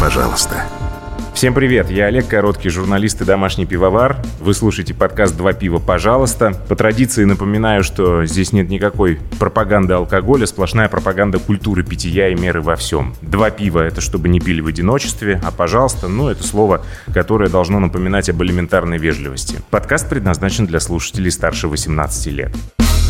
пожалуйста». Всем привет, я Олег Короткий, журналист и домашний пивовар. Вы слушаете подкаст «Два пива, пожалуйста». По традиции напоминаю, что здесь нет никакой пропаганды алкоголя, сплошная пропаганда культуры питья и меры во всем. Два пива — это чтобы не пили в одиночестве, а «пожалуйста» — ну, это слово, которое должно напоминать об элементарной вежливости. Подкаст предназначен для слушателей старше 18 лет.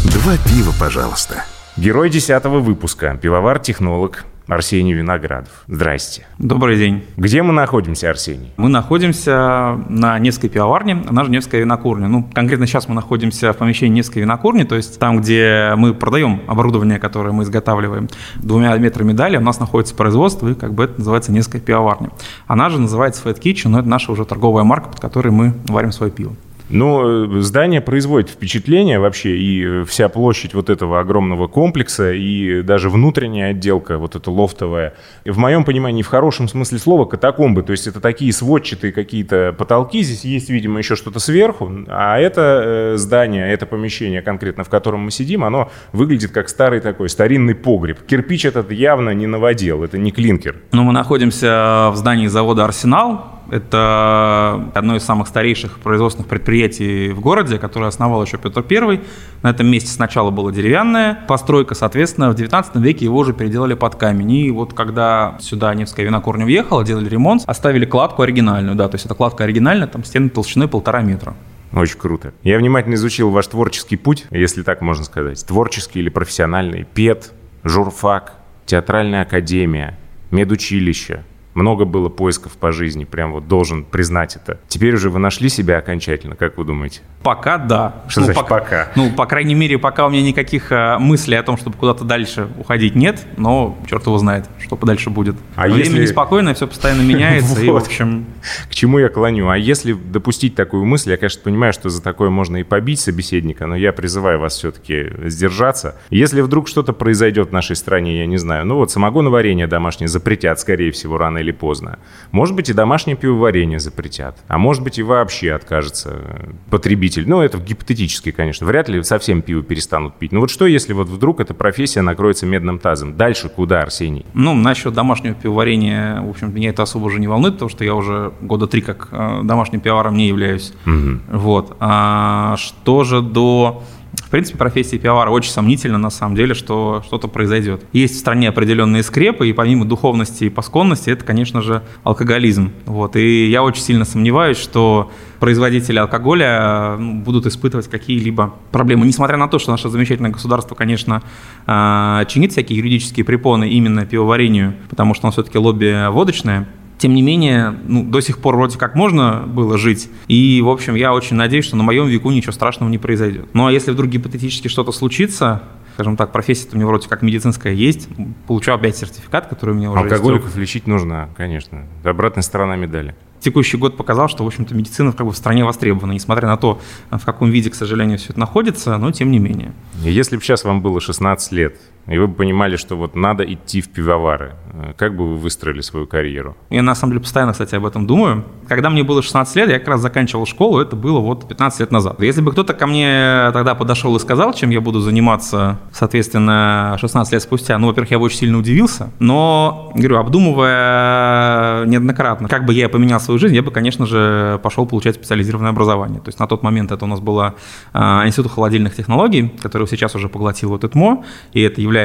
«Два пива, пожалуйста». Герой десятого выпуска, пивовар-технолог, Арсений Виноградов. Здрасте. Добрый день. Где мы находимся, Арсений? Мы находимся на Невской пивоварне, она же Невская винокурня. Ну, конкретно сейчас мы находимся в помещении Невской винокурни, то есть там, где мы продаем оборудование, которое мы изготавливаем. Двумя метрами далее у нас находится производство, и как бы это называется Невская пивоварня. Она же называется Fat Kitchen, но это наша уже торговая марка, под которой мы варим свое пиво. Но э, здание производит впечатление вообще, и э, вся площадь вот этого огромного комплекса, и даже внутренняя отделка, вот эта лофтовая, в моем понимании, в хорошем смысле слова, катакомбы, то есть это такие сводчатые какие-то потолки, здесь есть, видимо, еще что-то сверху, а это э, здание, это помещение конкретно, в котором мы сидим, оно выглядит как старый такой старинный погреб. Кирпич этот явно не новодел, это не клинкер. Ну, мы находимся в здании завода «Арсенал», это одно из самых старейших производственных предприятий в городе, которое основал еще Петр I. На этом месте сначала была деревянная постройка, соответственно, в 19 веке его уже переделали под камень. И вот когда сюда Невская винокурня въехала, делали ремонт, оставили кладку оригинальную, да, то есть эта кладка оригинальная, там стены толщиной полтора метра. Очень круто. Я внимательно изучил ваш творческий путь, если так можно сказать. Творческий или профессиональный. ПЕТ, журфак, театральная академия, медучилище, много было поисков по жизни, прям вот должен признать это. Теперь уже вы нашли себя окончательно, как вы думаете? Пока да. Что ну, значит пока, пока? Ну, по крайней мере, пока у меня никаких а, мыслей о том, чтобы куда-то дальше уходить нет, но черт его знает, что дальше будет. А Время если... неспокойное, все постоянно меняется, и, в общем... К чему я клоню? А если допустить такую мысль, я, конечно, понимаю, что за такое можно и побить собеседника, но я призываю вас все-таки сдержаться. Если вдруг что-то произойдет в нашей стране, я не знаю, ну вот самогоноварение домашнее запретят, скорее всего, рано или поздно. Может быть, и домашнее пивоварение запретят, а может быть, и вообще откажется потребитель. Ну, это гипотетически, конечно. Вряд ли совсем пиво перестанут пить. Но вот что, если вот вдруг эта профессия накроется медным тазом? Дальше куда, Арсений? Ну, насчет домашнего пивоварения, в общем, меня это особо уже не волнует, потому что я уже года три как э, домашним пивоваром не являюсь. Угу. Вот. А что же до в принципе, профессия пивовара очень сомнительна на самом деле, что что-то произойдет. Есть в стране определенные скрепы, и помимо духовности и посконности, это, конечно же, алкоголизм. Вот. И я очень сильно сомневаюсь, что производители алкоголя ну, будут испытывать какие-либо проблемы. Несмотря на то, что наше замечательное государство, конечно, а, чинит всякие юридические препоны именно пивоварению, потому что оно все-таки лобби водочное, тем не менее, ну, до сих пор вроде как можно было жить. И, в общем, я очень надеюсь, что на моем веку ничего страшного не произойдет. Ну, а если вдруг гипотетически что-то случится, скажем так, профессия у меня вроде как медицинская есть, получу опять сертификат, который у меня уже Алкоголиков есть. лечить нужно, конечно. Обратная сторона медали текущий год показал, что, в общем-то, медицина как бы в стране востребована, несмотря на то, в каком виде, к сожалению, все это находится, но тем не менее. Если бы сейчас вам было 16 лет, и вы бы понимали, что вот надо идти в пивовары. Как бы вы выстроили свою карьеру? Я на самом деле постоянно, кстати, об этом думаю. Когда мне было 16 лет, я как раз заканчивал школу, это было вот 15 лет назад. Если бы кто-то ко мне тогда подошел и сказал, чем я буду заниматься, соответственно, 16 лет спустя, ну, во-первых, я бы очень сильно удивился, но, говорю, обдумывая неоднократно, как бы я поменял свою жизнь, я бы, конечно же, пошел получать специализированное образование. То есть на тот момент это у нас было а, Институт холодильных технологий, который сейчас уже поглотил вот ЭТМО, и это является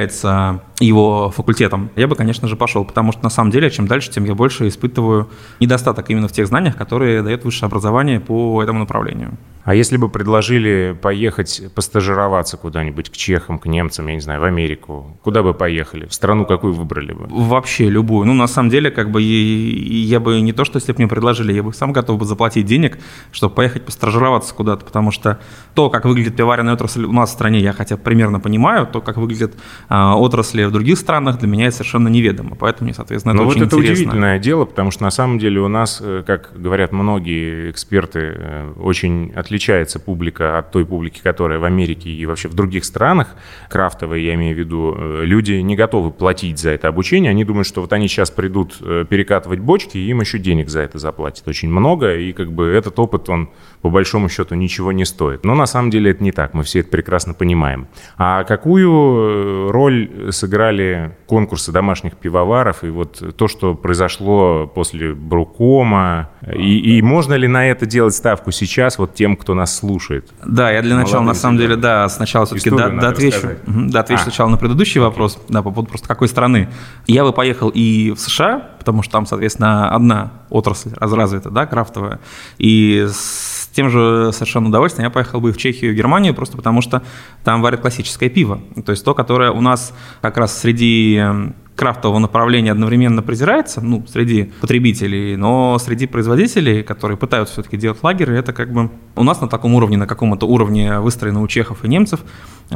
его факультетом, я бы, конечно же, пошел, потому что на самом деле, чем дальше, тем я больше испытываю недостаток именно в тех знаниях, которые дает высшее образование по этому направлению. А если бы предложили поехать постажироваться куда-нибудь к чехам, к немцам, я не знаю, в Америку, куда бы поехали? В страну какую выбрали бы? Вообще любую. Ну, на самом деле, как бы я бы не то, что если бы мне предложили, я бы сам готов бы заплатить денег, чтобы поехать постажироваться куда-то, потому что то, как выглядит пивоваренная отрасль у нас в стране, я хотя бы примерно понимаю, то, как выглядят а, отрасли в других странах, для меня это совершенно неведомо. Поэтому, соответственно, это Но очень вот это интересно. удивительное дело, потому что на самом деле у нас, э, как говорят многие эксперты, э, очень отличается публика от той публики, которая в Америке и вообще в других странах, крафтовые, я имею в виду, э, люди не готовы платить за это обучение, они думают, что вот они сейчас придут перекатывать бочки, и им еще денег за это заплатят очень много, и как бы этот опыт, он по большому счету ничего не стоит. Но на самом деле это не так, мы все это прекрасно понимаем. А какую роль сыграли конкурсы домашних пивоваров и вот то, что произошло после Брукома, и, и можно ли на это делать ставку сейчас вот тем, кто нас слушает? Да, я для начала, на самом деле, да, сначала все-таки да, да, отвечу, да, отвечу а. сначала на предыдущий вопрос, да, по поводу просто какой страны. Я бы поехал и в США, потому что там, соответственно, одна отрасль развита, да, крафтовая, и с тем же совершенно удовольствием я поехал бы в Чехию и Германию, просто потому что там варят классическое пиво. То есть то, которое у нас как раз среди эм, крафтового направления одновременно презирается, ну, среди потребителей, но среди производителей, которые пытаются все-таки делать лагеры, это как бы у нас на таком уровне, на каком-то уровне выстроено у чехов и немцев,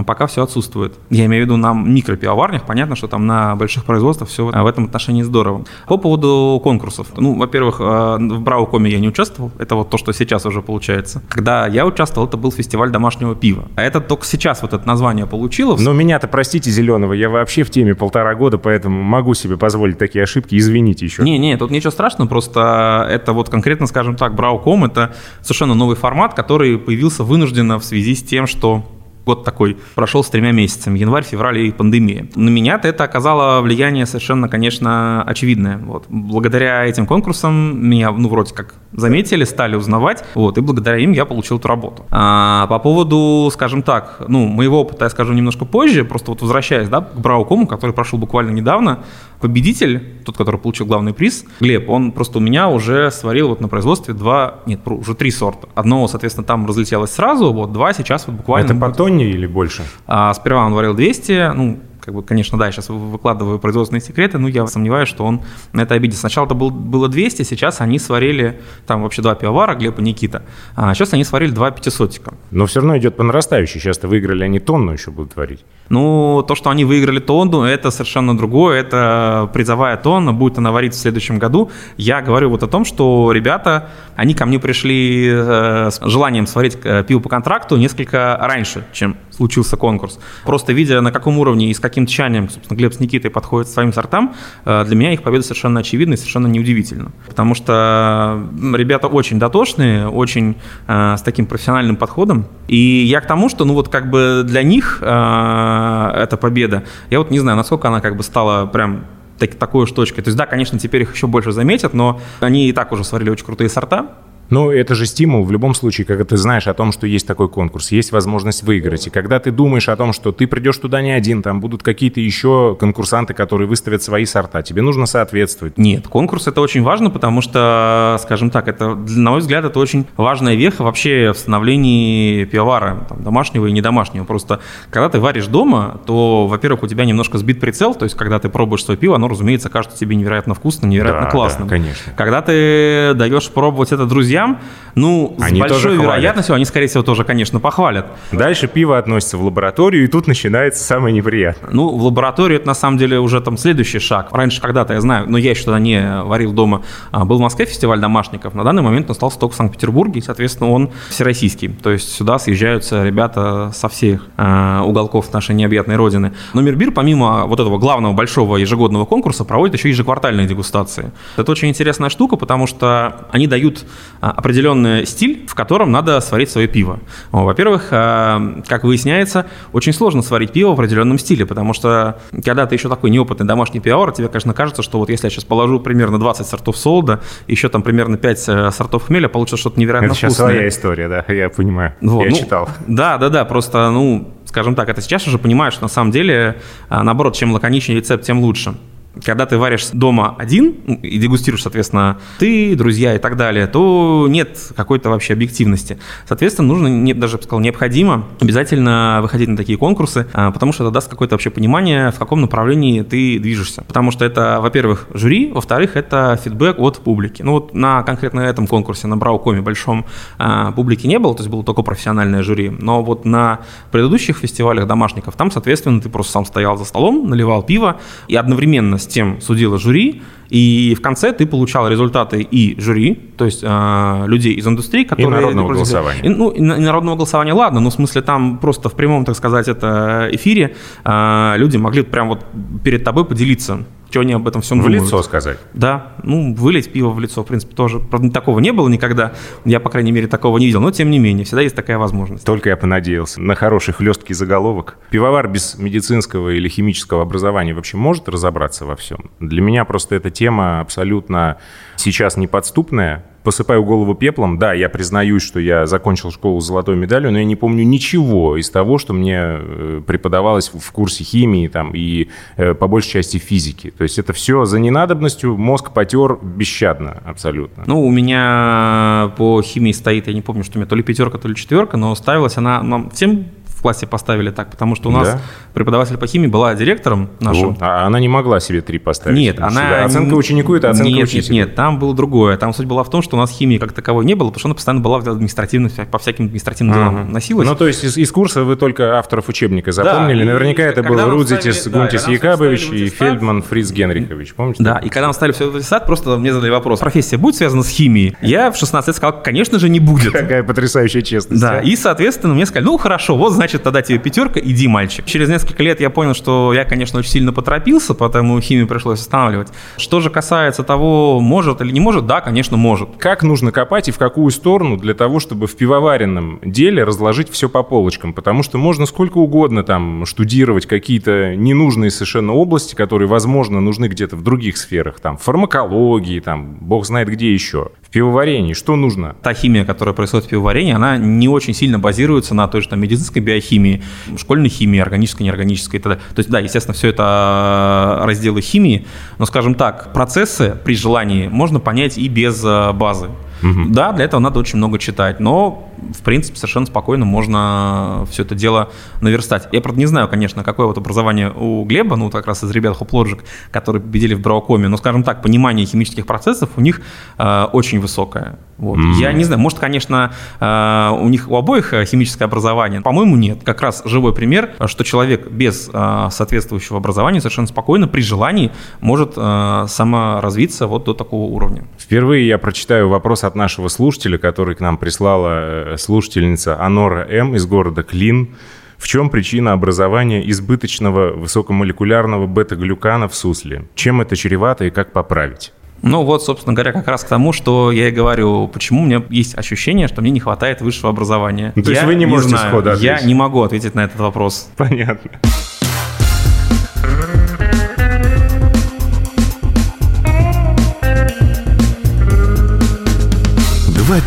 пока все отсутствует. Я имею в виду на микропивоварнях, понятно, что там на больших производствах все в этом отношении здорово. По поводу конкурсов. Ну, во-первых, э, в Браукоме я не участвовал, это вот то, что сейчас уже получается. Когда я участвовал, это был фестиваль домашнего пива. А это только сейчас вот это название получило. Но меня-то, простите, Зеленого, я вообще в теме полтора года, поэтому могу себе позволить такие ошибки, извините еще. Не-не, тут ничего страшного, просто это вот конкретно, скажем так, Брауком, это совершенно новый формат, который появился вынужденно в связи с тем, что год такой прошел с тремя месяцами, январь, февраль и пандемия. На меня это оказало влияние совершенно, конечно, очевидное. Вот. Благодаря этим конкурсам меня, ну, вроде как заметили, стали узнавать, вот, и благодаря им я получил эту работу. А по поводу, скажем так, ну, моего опыта я скажу немножко позже, просто вот возвращаясь, да, к Браукому, который прошел буквально недавно, победитель, тот, который получил главный приз, Глеб, он просто у меня уже сварил вот на производстве два, нет, уже три сорта. Одно, соответственно, там разлетелось сразу, вот два сейчас вот буквально... Это по тонне или больше? А, сперва он варил 200, ну, как бы, конечно, да, я сейчас выкладываю производственные секреты, но я сомневаюсь, что он на это обидится. Сначала это был, было 200, сейчас они сварили, там вообще два пивовара, Глеб и Никита, а сейчас они сварили два пятисотика. Но все равно идет по нарастающей, сейчас-то выиграли они тонну еще будут варить. Ну, то, что они выиграли тонну, это совершенно другое, это призовая тонна, будет она вариться в следующем году. Я говорю вот о том, что ребята, они ко мне пришли э, с желанием сварить э, пиво по контракту несколько раньше, чем случился конкурс. Просто видя, на каком уровне и с каким тщанием, собственно, Глеб с Никитой подходят к своим сортам, э, для меня их победа совершенно очевидна и совершенно неудивительна. Потому что ребята очень дотошные, очень э, с таким профессиональным подходом. И я к тому, что, ну вот как бы для них э, эта победа, я вот не знаю, насколько она как бы стала прям так, такой уж точкой. То есть да, конечно, теперь их еще больше заметят, но они и так уже сварили очень крутые сорта, ну, это же стимул в любом случае, когда ты знаешь о том, что есть такой конкурс, есть возможность выиграть. И когда ты думаешь о том, что ты придешь туда не один, там будут какие-то еще конкурсанты, которые выставят свои сорта, тебе нужно соответствовать. Нет, конкурс это очень важно, потому что, скажем так, это, на мой взгляд, это очень важная веха вообще в становлении пивовара, там, домашнего и недомашнего. Просто когда ты варишь дома, то, во-первых, у тебя немножко сбит прицел, то есть когда ты пробуешь свое пиво, оно, разумеется, кажется тебе невероятно вкусным, невероятно да, классным. Да, конечно. Когда ты даешь пробовать это друзьям, друзьям, ну, они с большой вероятностью они, скорее всего, тоже, конечно, похвалят. Дальше пиво относится в лабораторию, и тут начинается самое неприятное. Ну, в лабораторию это, на самом деле, уже там следующий шаг. Раньше когда-то, я знаю, но я еще тогда не варил дома, а, был в Москве фестиваль домашников. На данный момент он остался только в Санкт-Петербурге, и, соответственно, он всероссийский. То есть сюда съезжаются ребята со всех э, уголков нашей необъятной родины. Но Мирбир, помимо вот этого главного большого ежегодного конкурса, проводит еще ежеквартальные дегустации. Это очень интересная штука, потому что они дают определенный стиль, в котором надо сварить свое пиво. Во-первых, э, как выясняется, очень сложно сварить пиво в определенном стиле, потому что когда ты еще такой неопытный домашний пивовар, тебе, конечно, кажется, что вот если я сейчас положу примерно 20 сортов солода, еще там примерно 5 э, сортов хмеля, получится что-то невероятно Это вкусное. сейчас своя история, да, я понимаю. Вот, я ну, читал. Да, да, да, просто, ну, скажем так, это сейчас уже понимаешь, что на самом деле, э, наоборот, чем лаконичнее рецепт, тем лучше когда ты варишь дома один и дегустируешь, соответственно, ты, друзья и так далее, то нет какой-то вообще объективности. Соответственно, нужно, нет, даже, я бы сказал, необходимо обязательно выходить на такие конкурсы, а, потому что это даст какое-то вообще понимание, в каком направлении ты движешься. Потому что это, во-первых, жюри, во-вторых, это фидбэк от публики. Ну вот на конкретно этом конкурсе, на Браукоме большом, а, публики не было, то есть было только профессиональное жюри, но вот на предыдущих фестивалях домашников, там, соответственно, ты просто сам стоял за столом, наливал пиво и одновременно с тем судило жюри, и в конце ты получал результаты и жюри, то есть э, людей из индустрии, которые... И народного голосования. И, ну, и народного голосования, ладно, но в смысле там просто в прямом, так сказать, это эфире э, люди могли прям вот перед тобой поделиться что они об этом всем в думают. В лицо сказать. Да, ну, вылить пиво в лицо, в принципе, тоже. Правда, такого не было никогда. Я, по крайней мере, такого не видел. Но, тем не менее, всегда есть такая возможность. Только я понадеялся на хороший хлесткий заголовок. Пивовар без медицинского или химического образования вообще может разобраться во всем? Для меня просто эта тема абсолютно сейчас неподступная посыпаю голову пеплом. Да, я признаюсь, что я закончил школу с золотой медалью, но я не помню ничего из того, что мне э, преподавалось в курсе химии там, и э, по большей части физики. То есть это все за ненадобностью, мозг потер бесщадно абсолютно. Ну, у меня по химии стоит, я не помню, что у меня то ли пятерка, то ли четверка, но ставилась она нам всем в классе поставили так, потому что у нас да? преподаватель по химии была директором нашим. Вот. А она не могла себе три поставить? Нет, она... Оценка ученику – это оценка нет, учителю. Нет, нет, там было другое. Там суть была в том, что у нас химии как таковой не было, потому что она постоянно была в административных, по всяким административным делам ага. носилась. Ну, то есть из, из курса вы только авторов учебника запомнили. Да, Наверняка это был Рудзитис, да, Гунтис Якабович и Фельдман Фриц Генрихович. Помните? Да, и когда мы стали все это писать, просто мне задали вопрос, профессия будет связана с химией? Я в 16 лет сказал, конечно же, не будет. Какая потрясающая честность. Да, а? и, соответственно, мне сказали, ну, хорошо, вот, значит, тогда тебе пятерка, иди, мальчик. Через несколько лет я понял, что я, конечно, очень сильно поторопился, поэтому химию пришлось останавливать. Что же касается того, может или не может, да, конечно, может. Как нужно копать и в какую сторону для того, чтобы в пивоваренном деле разложить все по полочкам? Потому что можно сколько угодно там штудировать какие-то ненужные совершенно области, которые, возможно, нужны где-то в других сферах, там, фармакологии, там, бог знает где еще. В пивоварении что нужно? Та химия, которая происходит в пивоварении, она не очень сильно базируется на той же там, медицинской биохимии, школьной химии, органической, неорганической и т.д. То есть, да, естественно, все это разделы химии, но, скажем так, процессы при желании можно понять и без э, базы. Угу. Да, для этого надо очень много читать, но в принципе, совершенно спокойно можно все это дело наверстать. Я, правда, не знаю, конечно, какое вот образование у Глеба, ну, как раз из ребят Hoplogic, которые победили в Браукоме, но, скажем так, понимание химических процессов у них э, очень высокое. Вот. Mm-hmm. Я не знаю, может, конечно, э, у них у обоих химическое образование. По-моему, нет. Как раз живой пример, что человек без э, соответствующего образования совершенно спокойно, при желании, может э, саморазвиться вот до такого уровня. Впервые я прочитаю вопрос от нашего слушателя, который к нам прислала э, слушательница Анора М. из города Клин. В чем причина образования избыточного высокомолекулярного бета-глюкана в сусле? Чем это чревато и как поправить? Ну вот, собственно говоря, как раз к тому, что я и говорю, почему у меня есть ощущение, что мне не хватает высшего образования. То есть вы не, не можете знаю, сходу ответить? Я не могу ответить на этот вопрос. Понятно.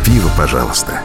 Пива, пожалуйста.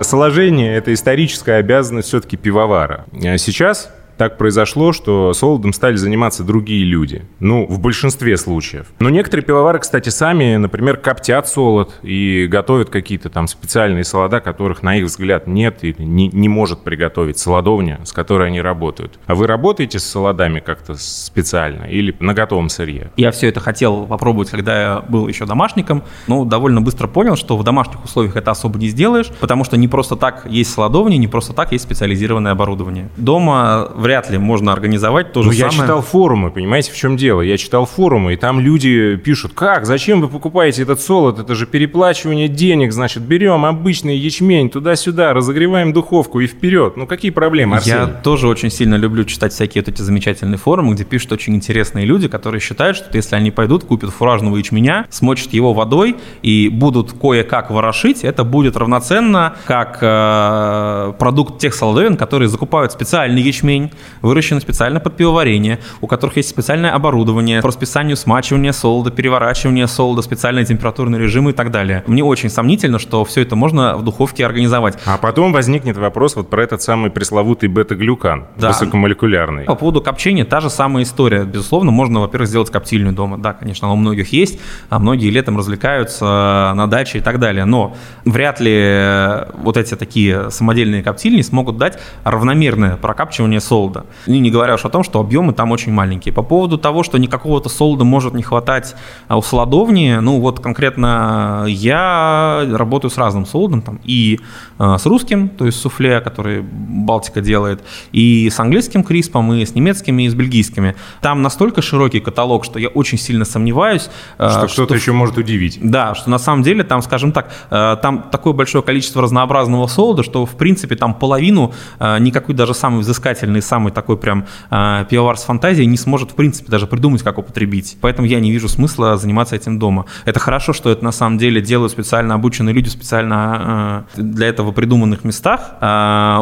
Сложение – это историческая обязанность все-таки пивовара. А сейчас так произошло, что солодом стали заниматься другие люди. Ну, в большинстве случаев. Но некоторые пивовары, кстати, сами, например, коптят солод и готовят какие-то там специальные солода, которых, на их взгляд, нет или не, не может приготовить солодовня, с которой они работают. А вы работаете с солодами как-то специально или на готовом сырье? Я все это хотел попробовать, когда я был еще домашником, но довольно быстро понял, что в домашних условиях это особо не сделаешь, потому что не просто так есть солодовни, не просто так есть специализированное оборудование. Дома в вряд ли можно организовать то же ну, самое. Я читал форумы, понимаете, в чем дело? Я читал форумы, и там люди пишут, как, зачем вы покупаете этот солод? Это же переплачивание денег, значит, берем обычный ячмень туда-сюда, разогреваем духовку и вперед. Ну, какие проблемы, Арсений? Я тоже очень сильно люблю читать всякие вот эти замечательные форумы, где пишут очень интересные люди, которые считают, что если они пойдут, купят фуражного ячменя, смочат его водой и будут кое-как ворошить, это будет равноценно как э, продукт тех солодовин, которые закупают специальный ячмень, выращены специально под пивоварение, у которых есть специальное оборудование по расписанию смачивания солода, переворачивания солода, специальные температурные режимы и так далее. Мне очень сомнительно, что все это можно в духовке организовать. А потом возникнет вопрос вот про этот самый пресловутый бета-глюкан, да. высокомолекулярный. По поводу копчения та же самая история. Безусловно, можно, во-первых, сделать коптильню дома. Да, конечно, она у многих есть, а многие летом развлекаются на даче и так далее. Но вряд ли вот эти такие самодельные коптильни смогут дать равномерное прокапчивание солода солода. И не говоря уж о том, что объемы там очень маленькие. По поводу того, что никакого-то солода может не хватать а у солодовни, ну вот конкретно я работаю с разным солодом, там, и э, с русским, то есть суфле, который Балтика делает, и с английским криспом, и с немецкими, и с бельгийскими. Там настолько широкий каталог, что я очень сильно сомневаюсь. Э, что, что кто-то еще может удивить. Да, что на самом деле там, скажем так, там такое большое количество разнообразного солода, что в принципе там половину никакой даже самый взыскательный, самый такой прям пивовар с фантазией не сможет в принципе даже придумать, как употребить. Поэтому я не вижу смысла заниматься этим дома. Это хорошо, что это на самом деле делают специально обученные люди, специально для этого придуманных местах.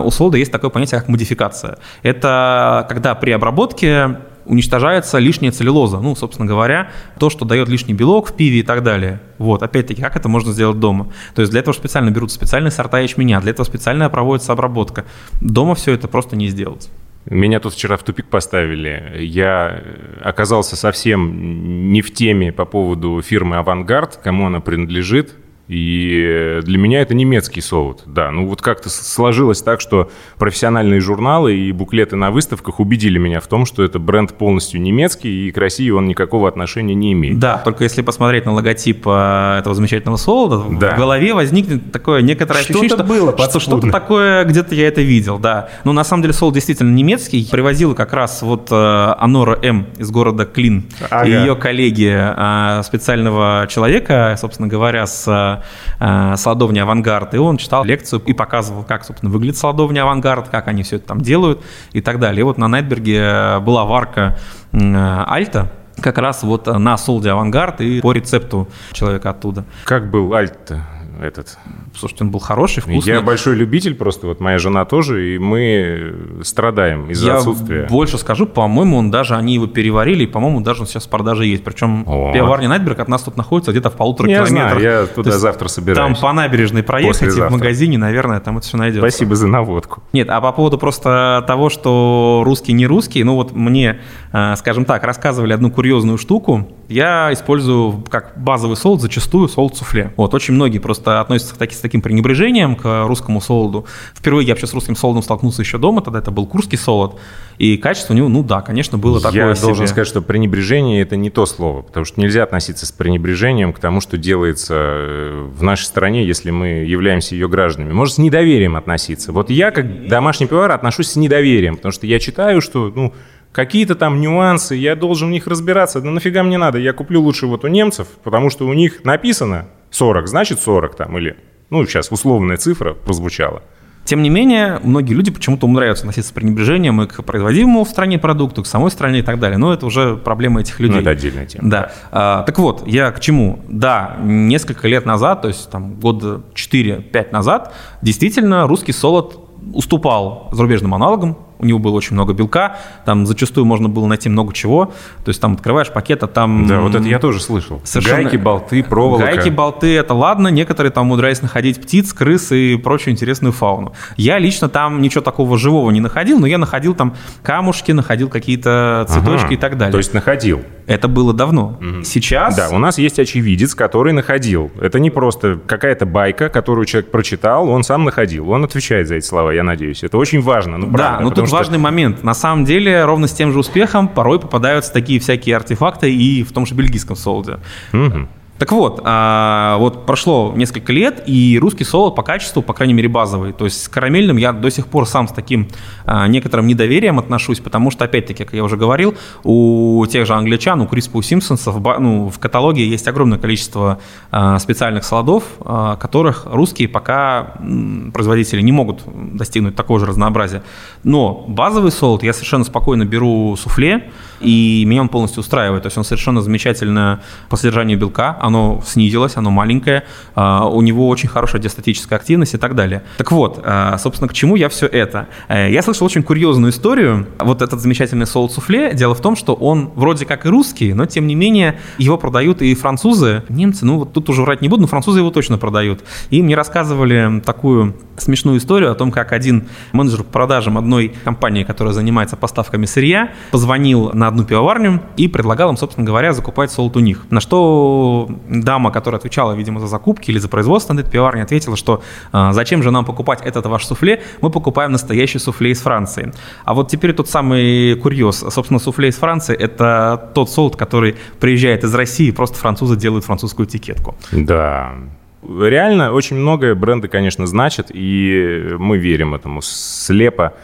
У солода есть такое понятие, как модификация. Это когда при обработке уничтожается лишняя целлюлоза, ну, собственно говоря, то, что дает лишний белок в пиве и так далее. Вот, опять-таки, как это можно сделать дома? То есть для этого специально берут специальные сорта ячменя, для этого специально проводится обработка. Дома все это просто не сделать. Меня тут вчера в тупик поставили. Я оказался совсем не в теме по поводу фирмы «Авангард», кому она принадлежит. И для меня это немецкий солод, да. Ну вот как-то сложилось так, что профессиональные журналы и буклеты на выставках убедили меня в том, что это бренд полностью немецкий, и к России он никакого отношения не имеет. Да, только если посмотреть на логотип э, этого замечательного солода, да. в голове возникнет такое некоторое что ощущение, что, было что что-то такое, где-то я это видел, да. Но на самом деле солод действительно немецкий. Привозил как раз вот э, Анора М из города Клин ага. и ее коллеги э, специального человека, собственно говоря, с э, солодовни «Авангард», и он читал лекцию и показывал, как, собственно, выглядит солодовня «Авангард», как они все это там делают и так далее. И вот на Knightberg е была варка э, «Альта», как раз вот на солоде «Авангард» и по рецепту человека оттуда. Как был «Альт»-то? Этот. Слушайте, он был хороший, вкусный. Я большой любитель просто, вот моя жена тоже, и мы страдаем из-за Я отсутствия. больше скажу, по-моему, он даже, они его переварили, и, по-моему, даже он сейчас в продаже есть. Причем О. пивоварня Knightberg от нас тут находится где-то в полутора я километрах. Знаю, я туда завтра собираюсь. Там по набережной проехать, и в магазине, наверное, там это все найдется. Спасибо за наводку. Нет, а по поводу просто того, что русский не русский, ну вот мне, э, скажем так, рассказывали одну курьезную штуку. Я использую как базовый солод зачастую солод суфле. Вот, очень многие просто относятся к таким таким пренебрежением к русскому солоду. Впервые я вообще с русским солодом столкнулся еще дома, тогда это был курский солод, и качество у него, ну да, конечно, было такое Я себе. должен сказать, что пренебрежение – это не то слово, потому что нельзя относиться с пренебрежением к тому, что делается э, в нашей стране, если мы являемся ее гражданами. Может, с недоверием относиться. Вот я, как домашний пивовар, отношусь с недоверием, потому что я читаю, что, ну, какие-то там нюансы, я должен в них разбираться. Да нафига мне надо? Я куплю лучше вот у немцев, потому что у них написано 40, значит 40 там, или ну, сейчас условная цифра прозвучала. Тем не менее, многие люди почему-то умудряются относиться с пренебрежением и к производимому в стране продукту, к самой стране и так далее. Но это уже проблема этих людей. Ну, это отдельная тема. Да. А, так вот, я к чему? Да, несколько лет назад, то есть там года 4-5 назад, действительно русский солод уступал зарубежным аналогам, у него было очень много белка, там зачастую можно было найти много чего, то есть там открываешь пакет, а там... Да, вот это я тоже слышал. Совершенно... Гайки, болты, проволока. Гайки, болты, это ладно, некоторые там умудрялись находить птиц, крыс и прочую интересную фауну. Я лично там ничего такого живого не находил, но я находил там камушки, находил какие-то цветочки ага, и так далее. То есть находил? Это было давно. Угу. Сейчас... Да, у нас есть очевидец, который находил. Это не просто какая-то байка, которую человек прочитал, он сам находил. Он отвечает за эти слова, я надеюсь. Это очень важно. Ну, правда, да, но тут что... важный момент. На самом деле, ровно с тем же успехом порой попадаются такие всякие артефакты и в том же бельгийском солоде. Угу. Так вот, а, вот прошло несколько лет, и русский солод по качеству, по крайней мере, базовый. То есть с карамельным я до сих пор сам с таким а, некоторым недоверием отношусь, потому что, опять-таки, как я уже говорил, у тех же англичан, у Криспа, у Симпсонсов ну, в каталоге есть огромное количество а, специальных солодов, а, которых русские пока производители не могут достигнуть такого же разнообразия. Но базовый солод я совершенно спокойно беру суфле, и меня он полностью устраивает. То есть он совершенно замечательно по содержанию белка, оно снизилось, оно маленькое, а, у него очень хорошая диастатическая активность и так далее. Так вот, а, собственно, к чему я все это? Э, я слышал очень курьезную историю. Вот этот замечательный соус суфле, дело в том, что он вроде как и русский, но тем не менее его продают и французы, немцы, ну вот тут уже врать не буду, но французы его точно продают. И мне рассказывали такую смешную историю о том, как один менеджер по продажам одной компании, которая занимается поставками сырья, позвонил на одну пивоварню и предлагал им, собственно говоря, закупать солод у них. На что дама, которая отвечала, видимо, за закупки или за производство на этой пивоварне, ответила, что э, зачем же нам покупать этот ваш суфле, мы покупаем настоящий суфле из Франции. А вот теперь тот самый курьез. Собственно, суфле из Франции – это тот солд, который приезжает из России, просто французы делают французскую этикетку. Да, реально очень многое бренды, конечно, значат, и мы верим этому слепо.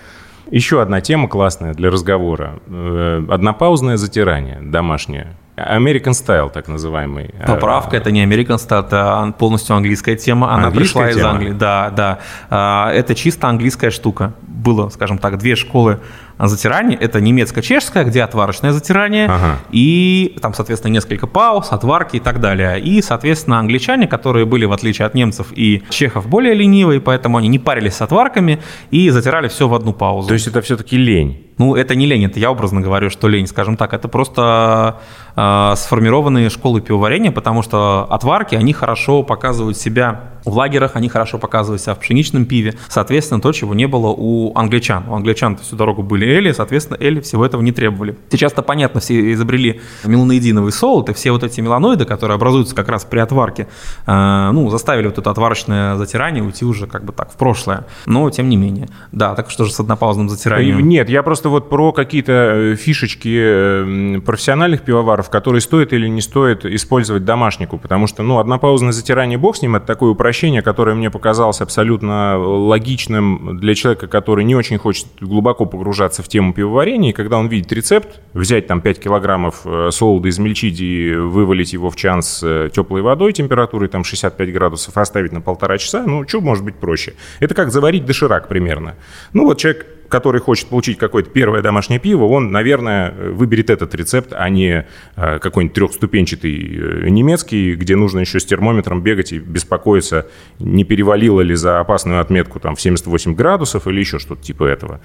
Еще одна тема классная для разговора. Э, однопаузное затирание домашнее. American Style, так называемый. Поправка, это не American Style, это полностью английская тема. Она английская пришла тема? из Англии. Да, да. А, это чисто английская штука. Было, скажем так, две школы затирание. Это немецко-чешское, где отварочное затирание, ага. и там, соответственно, несколько пауз, отварки и так далее. И, соответственно, англичане, которые были, в отличие от немцев и чехов, более ленивые, поэтому они не парились с отварками и затирали все в одну паузу. То есть это все-таки лень? Ну, это не лень, это я образно говорю, что лень, скажем так. Это просто э, сформированные школы пивоварения, потому что отварки, они хорошо показывают себя в лагерях, они хорошо показывают себя в пшеничном пиве. Соответственно, то, чего не было у англичан. У англичан всю дорогу были эли, соответственно, эли всего этого не требовали. Сейчас-то понятно, все изобрели меланоидиновый солод, и все вот эти меланоиды, которые образуются как раз при отварке, э, ну, заставили вот это отварочное затирание уйти уже как бы так в прошлое. Но, тем не менее. Да, так что же с однопаузным затиранием? Нет, я просто вот про какие-то э, фишечки э, профессиональных пивоваров, которые стоит или не стоит использовать домашнику, потому что, ну, однопаузное затирание, бог с ним, это такое упрощение, которое мне показалось абсолютно логичным для человека, который не очень хочет глубоко погружаться в тему пивоварения, и когда он видит рецепт, взять там 5 килограммов э, солода, измельчить и вывалить его в чан с теплой водой температурой там 65 градусов, оставить на полтора часа, ну, что может быть проще? Это как заварить доширак примерно. Ну, вот человек который хочет получить какое-то первое домашнее пиво, он, наверное, выберет этот рецепт, а не э, какой-нибудь трехступенчатый э, немецкий, где нужно еще с термометром бегать и беспокоиться, не перевалило ли за опасную отметку там, в 78 градусов или еще что-то типа этого.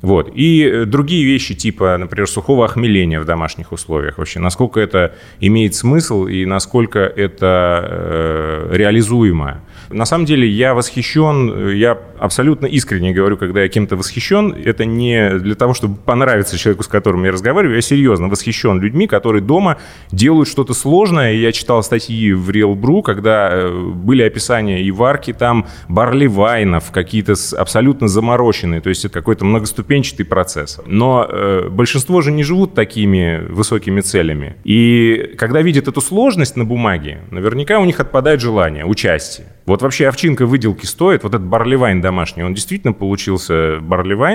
Вот. И э, другие вещи типа, например, сухого охмеления в домашних условиях. Вообще, насколько это имеет смысл и насколько это э, реализуемо. На самом деле я восхищен, я абсолютно искренне говорю, когда я кем-то это не для того, чтобы понравиться человеку, с которым я разговариваю, я серьезно восхищен людьми, которые дома делают что-то сложное. Я читал статьи в Real Brew, когда э, были описания и варки там барливайнов, какие-то абсолютно замороченные, то есть это какой-то многоступенчатый процесс. Но э, большинство же не живут такими высокими целями. И когда видят эту сложность на бумаге, наверняка у них отпадает желание, участие. Вот вообще овчинка выделки стоит, вот этот барливайн домашний, он действительно получился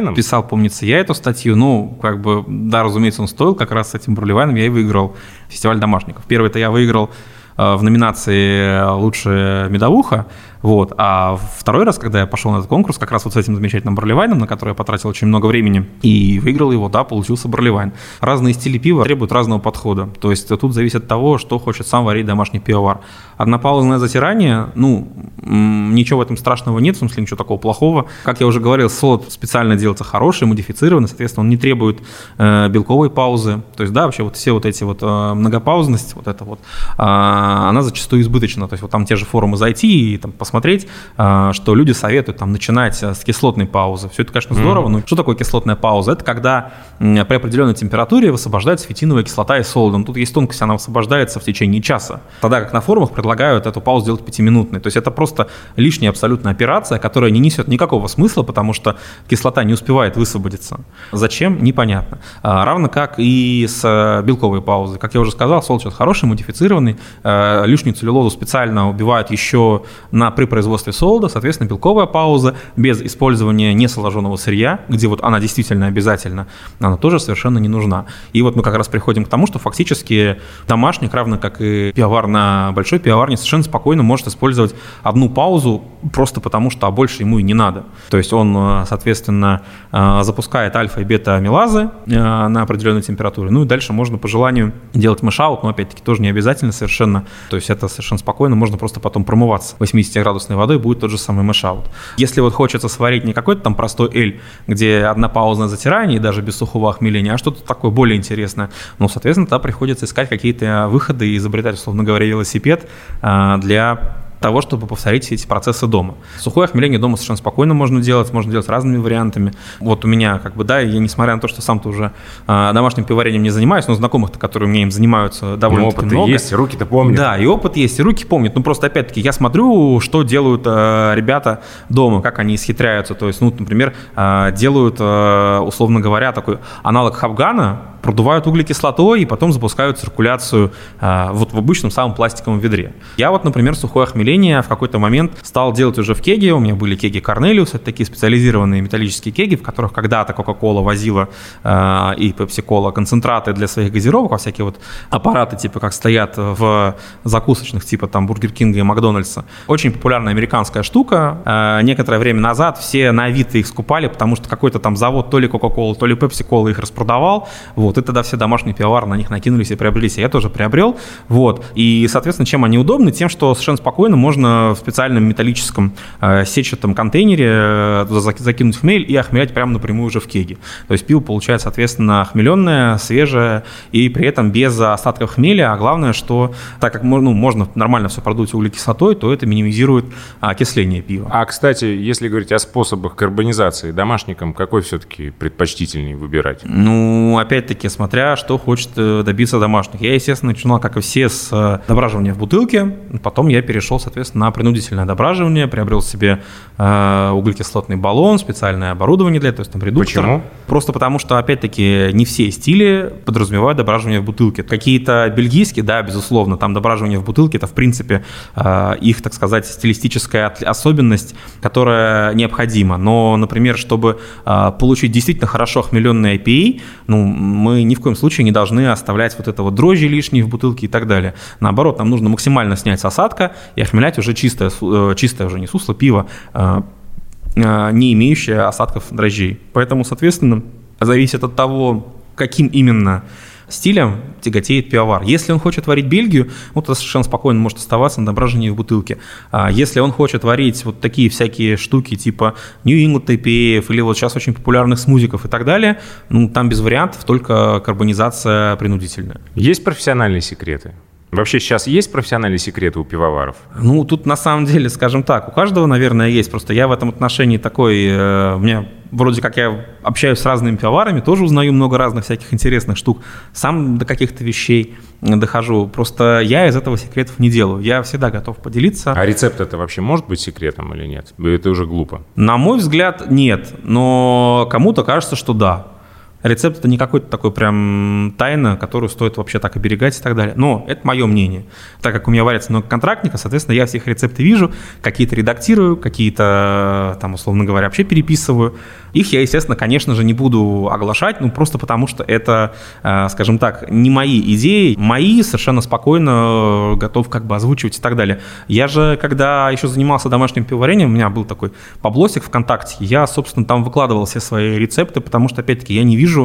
барливайном? Писал, помнится, я эту статью, ну, как бы, да, разумеется, он стоил, как раз с этим барливайном я и выиграл фестиваль домашников. Первый-то я выиграл э, в номинации «Лучшая медовуха», вот. А второй раз, когда я пошел на этот конкурс, как раз вот с этим замечательным Барливайном, на который я потратил очень много времени, и выиграл его, да, получился Барливайн. Разные стили пива требуют разного подхода. То есть тут зависит от того, что хочет сам варить домашний пивовар. Однопаузное затирание, ну, ничего в этом страшного нет, в смысле ничего такого плохого. Как я уже говорил, солод специально делается хороший, модифицированный, соответственно, он не требует э, белковой паузы. То есть, да, вообще вот все вот эти вот э, многопаузность, вот это вот, э, она зачастую избыточна. То есть вот там те же форумы зайти и там посмотреть, а, что люди советуют там начинать с кислотной паузы. Все это, конечно, здорово, mm-hmm. но что такое кислотная пауза? Это когда при определенной температуре высвобождается фитиновая кислота из солода. Но тут есть тонкость, она высвобождается в течение часа. Тогда как на форумах предлагают эту паузу делать пятиминутной. То есть это просто лишняя абсолютная операция, которая не несет никакого смысла, потому что кислота не успевает высвободиться. Зачем? Непонятно. А, равно как и с э, белковой паузой. Как я уже сказал, сейчас хороший, модифицированный. Э, лишнюю целлюлозу специально убивают еще на при производстве солода, соответственно, белковая пауза без использования несоложенного сырья, где вот она действительно обязательно, она тоже совершенно не нужна. И вот мы как раз приходим к тому, что фактически домашник, равно как и пивовар на большой пивоварне, совершенно спокойно может использовать одну паузу просто потому, что а больше ему и не надо. То есть он, э, соответственно, э, запускает альфа и бета-амилазы э, на определенной температуре, ну и дальше можно по желанию делать мешаут, но опять-таки тоже не обязательно совершенно. То есть это совершенно спокойно, можно просто потом промываться 80 градусной водой будет тот же самый мешаут. Если вот хочется сварить не какой-то там простой эль, где одна пауза затирание даже без сухого охмеления, а что-то такое более интересное, ну, соответственно, тогда приходится искать какие-то выходы и изобретать, условно говоря, велосипед а, для того, чтобы повторить все эти процессы дома. Сухое охмеление дома совершенно спокойно можно делать, можно делать разными вариантами. Вот у меня, как бы, да, я несмотря на то, что сам-то уже э, домашним пивоварением не занимаюсь, но знакомых-то, которые мне им занимаются, довольно опыт много. есть, руки-то помнят. Да, и опыт есть, и руки помнят. Ну, просто, опять-таки, я смотрю, что делают э, ребята дома, как они исхитряются. То есть, ну, например, э, делают, э, условно говоря, такой аналог хавгана, продувают углекислотой и потом запускают циркуляцию э, вот в обычном самом пластиковом ведре. Я вот, например, сухое охмеление в какой-то момент стал делать уже в кеге. У меня были кеги Cornelius, это такие специализированные металлические кеги, в которых когда-то Coca-Cola возила э, и Pepsi-Cola концентраты для своих газировок, во всякие вот аппараты, типа как стоят в закусочных, типа там Бургер Кинга и Макдональдса. Очень популярная американская штука. Э, некоторое время назад все на Авито их скупали, потому что какой-то там завод то ли Coca-Cola, то ли Pepsi-Cola их распродавал. Вот, и тогда все домашние пивовары на них накинулись и приобрелись. Я тоже приобрел. Вот. И, соответственно, чем они удобны? Тем, что совершенно спокойно можно в специальном металлическом э, сетчатом контейнере э, закинуть хмель и охмелять прямо напрямую уже в кеге. То есть пиво получается, соответственно, хмеленное, свежее и при этом без остатков хмеля. А главное, что так как ну, можно нормально все продуть углекислотой, то это минимизирует окисление пива. А, кстати, если говорить о способах карбонизации, домашникам какой все-таки предпочтительнее выбирать? Ну, опять-таки, опять-таки, смотря что хочет э, добиться домашних. Я, естественно, начинал, как и все, с э, дображивания в бутылке. Потом я перешел, соответственно, на принудительное дображивание, приобрел себе э, углекислотный баллон, специальное оборудование для этого, то есть там редуктор. Почему? Просто потому, что, опять-таки, не все стили подразумевают дображивание в бутылке. Какие-то бельгийские, да, безусловно, там дображивание в бутылке, это, в принципе, э, их, так сказать, стилистическая особенность, которая необходима. Но, например, чтобы э, получить действительно хорошо хмеленный IPA, ну, мы ни в коем случае не должны оставлять вот это вот дрожжи лишние в бутылке и так далее. Наоборот, нам нужно максимально снять с осадка и охмелять уже чистое, э, чистое уже не сусло, пиво, э, э, не имеющее осадков дрожжей. Поэтому, соответственно, зависит от того, каким именно стилем тяготеет пивовар. Если он хочет варить Бельгию, вот то совершенно спокойно может оставаться на дображении в бутылке. А если он хочет варить вот такие всякие штуки типа New England IPA или вот сейчас очень популярных смузиков и так далее, ну там без вариантов, только карбонизация принудительная. Есть профессиональные секреты? Вообще сейчас есть профессиональные секреты у пивоваров? Ну, тут на самом деле, скажем так, у каждого, наверное, есть. Просто я в этом отношении такой, э, у меня вроде как я общаюсь с разными пивоварами, тоже узнаю много разных всяких интересных штук. Сам до каких-то вещей дохожу. Просто я из этого секретов не делаю. Я всегда готов поделиться. А рецепт это вообще может быть секретом или нет? Это уже глупо. На мой взгляд, нет. Но кому-то кажется, что да. Рецепт это не какой-то такой прям тайна, которую стоит вообще так оберегать и так далее. Но это мое мнение. Так как у меня варится много контрактников, соответственно, я всех рецепты вижу, какие-то редактирую, какие-то, там, условно говоря, вообще переписываю. Их я, естественно, конечно же, не буду оглашать, ну, просто потому что это, э, скажем так, не мои идеи. Мои совершенно спокойно э, готов как бы озвучивать и так далее. Я же, когда еще занимался домашним пивоварением, у меня был такой поблосик ВКонтакте, я, собственно, там выкладывал все свои рецепты, потому что, опять-таки, я не вижу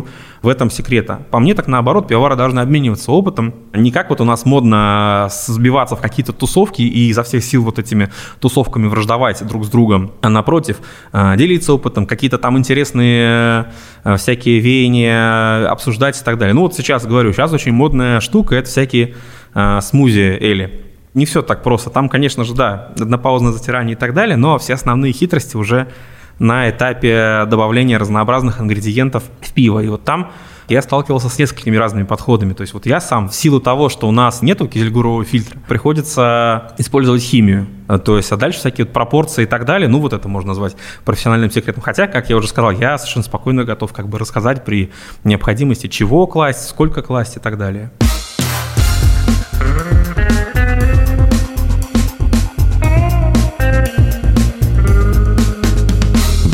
в этом секрета. По мне, так наоборот, пивовары должны обмениваться опытом. Не как вот у нас модно сбиваться в какие-то тусовки и изо всех сил вот этими тусовками враждовать друг с другом, а напротив, э, делиться опытом, какие-то там интересные э, всякие веяния обсуждать и так далее. Ну вот сейчас говорю, сейчас очень модная штука, это всякие э, смузи Эли. Не все так просто. Там, конечно же, да, однопаузное затирание и так далее, но все основные хитрости уже на этапе добавления разнообразных ингредиентов в пиво. И вот там я сталкивался с несколькими разными подходами. То есть вот я сам, в силу того, что у нас нету кизельгурового фильтра, приходится использовать химию. То есть, а дальше всякие вот пропорции и так далее, ну вот это можно назвать профессиональным секретом. Хотя, как я уже сказал, я совершенно спокойно готов как бы рассказать при необходимости, чего класть, сколько класть и так далее.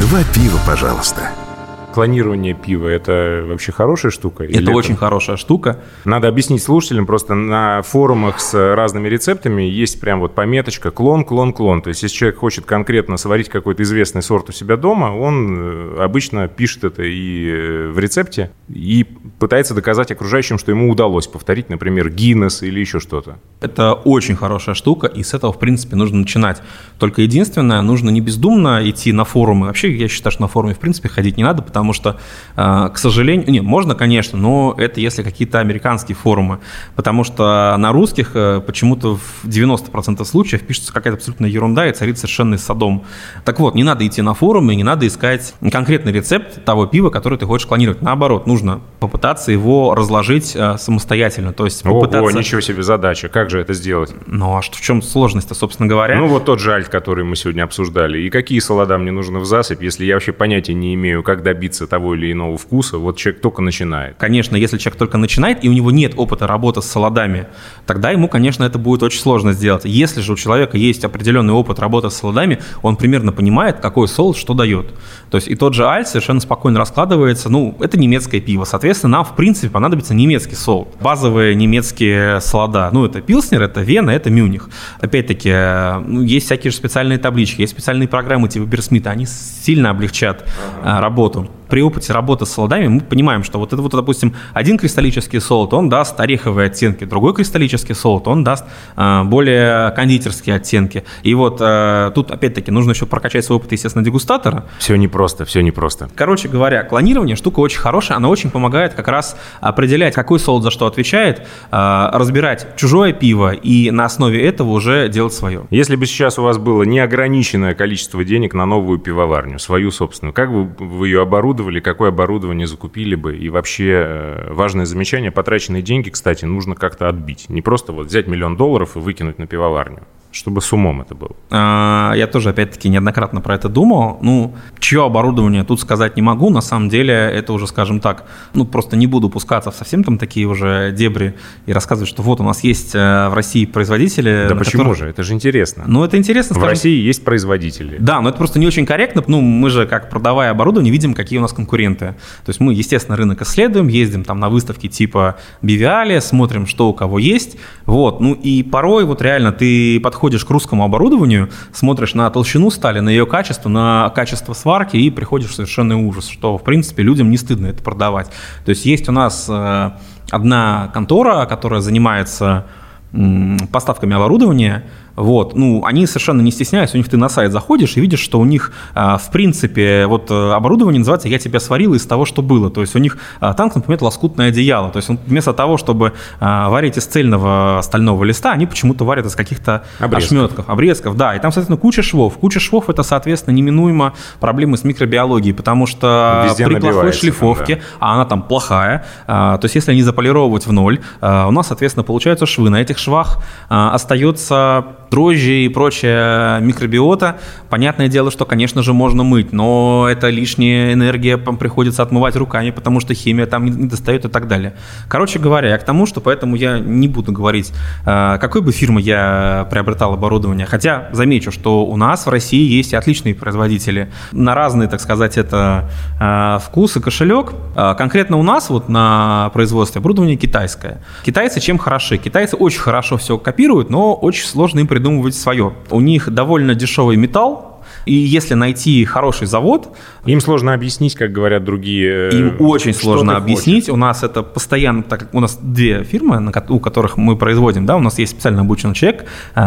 Два пива, пожалуйста клонирование пива – это вообще хорошая штука? Это очень это... хорошая штука. Надо объяснить слушателям, просто на форумах с разными рецептами есть прям вот пометочка «клон, клон, клон». То есть, если человек хочет конкретно сварить какой-то известный сорт у себя дома, он э, обычно пишет это и э, в рецепте, и пытается доказать окружающим, что ему удалось повторить, например, Гиннес или еще что-то. Это очень хорошая штука, и с этого, в принципе, нужно начинать. Только единственное, нужно не бездумно идти на форумы. Вообще, я считаю, что на форуме, в принципе, ходить не надо, потому что, э, к сожалению, не, можно, конечно, но это если какие-то американские форумы, потому что на русских э, почему-то в 90% случаев пишется какая-то абсолютная ерунда и царит совершенный садом. Так вот, не надо идти на форумы, не надо искать конкретный рецепт того пива, который ты хочешь клонировать. Наоборот, нужно попытаться его разложить э, самостоятельно. То есть попытаться... Ого, ничего себе задача. Как же это сделать? Ну, а что, в чем сложность-то, собственно говоря? Ну, вот тот же альт, который мы сегодня обсуждали. И какие солода мне нужны в засыпь, если я вообще понятия не имею, как добиться того или иного вкуса. Вот человек только начинает. Конечно, если человек только начинает, и у него нет опыта работы с солодами, тогда ему, конечно, это будет очень сложно сделать. Если же у человека есть определенный опыт работы с солодами, он примерно понимает, какой солод что дает. То есть и тот же альт совершенно спокойно раскладывается. Ну, это немецкое пиво. Соответственно, нам, в принципе, понадобится немецкий солод. Базовые немецкие солода. Ну, это Пилснер, это Вена, это Мюних. Опять-таки, ну, есть всякие же специальные таблички, есть специальные программы типа Берсмита. Они сильно облегчат ага. работу при опыте работы с солодами мы понимаем, что вот это вот, допустим, один кристаллический солод, он даст ореховые оттенки, другой кристаллический солод, он даст э, более кондитерские оттенки. И вот э, тут, опять-таки, нужно еще прокачать свой опыт, естественно, дегустатора. Все непросто, все непросто. Короче говоря, клонирование штука очень хорошая, она очень помогает как раз определять, какой солод за что отвечает, э, разбирать чужое пиво и на основе этого уже делать свое. Если бы сейчас у вас было неограниченное количество денег на новую пивоварню, свою собственную, как бы вы ее оборудовали, оборудовали, какое оборудование закупили бы. И вообще э, важное замечание, потраченные деньги, кстати, нужно как-то отбить. Не просто вот взять миллион долларов и выкинуть на пивоварню чтобы с умом это было. А, я тоже, опять-таки, неоднократно про это думал. Ну, чье оборудование тут сказать не могу. На самом деле, это уже, скажем так, ну, просто не буду пускаться в совсем там такие уже дебри и рассказывать, что вот у нас есть э, в России производители. Да почему которых... же? Это же интересно. Ну, это интересно. В России есть производители. Да, но это просто не очень корректно. Ну, мы же, как продавая оборудование, видим, какие у нас конкуренты. То есть мы, естественно, рынок исследуем, ездим там на выставки типа Бивиали, смотрим, что у кого есть. Вот. Ну, и порой вот реально ты подходишь подходишь к русскому оборудованию, смотришь на толщину стали, на ее качество, на качество сварки и приходишь в совершенный ужас, что, в принципе, людям не стыдно это продавать. То есть есть у нас э, одна контора, которая занимается поставками оборудования, вот, ну, они совершенно не стесняются, у них ты на сайт заходишь и видишь, что у них, а, в принципе, вот э, оборудование называется «Я тебя сварил из того, что было». То есть у них а, танк, например, лоскутное одеяло. То есть вместо того, чтобы а, варить из цельного стального листа, они почему-то варят из каких-то обрезков. ошметков, обрезков. Да, и там, соответственно, куча швов. Куча швов – это, соответственно, неминуемо проблемы с микробиологией, потому что Везде при плохой шлифовке, там, да. а она там плохая, то есть если не заполировать в ноль, у нас, соответственно, получаются швы. На этих швах остается дрожжи и прочая микробиота, понятное дело, что, конечно же, можно мыть, но это лишняя энергия приходится отмывать руками, потому что химия там не достает и так далее. Короче говоря, я к тому, что поэтому я не буду говорить, э, какой бы фирмы я приобретал оборудование. Хотя замечу, что у нас в России есть отличные производители на разные, так сказать, это э, вкус и кошелек. Э, конкретно у нас вот на производстве оборудование китайское. Китайцы чем хороши? Китайцы очень хорошо все копируют, но очень сложно им придумывать свое. У них довольно дешевый металл, и если найти хороший завод... Им сложно объяснить, как говорят другие... Э, Им очень сложно объяснить. Хочешь. У нас это постоянно... Так как у нас две фирмы, у которых мы производим, да, у нас есть специально обученный человек, э,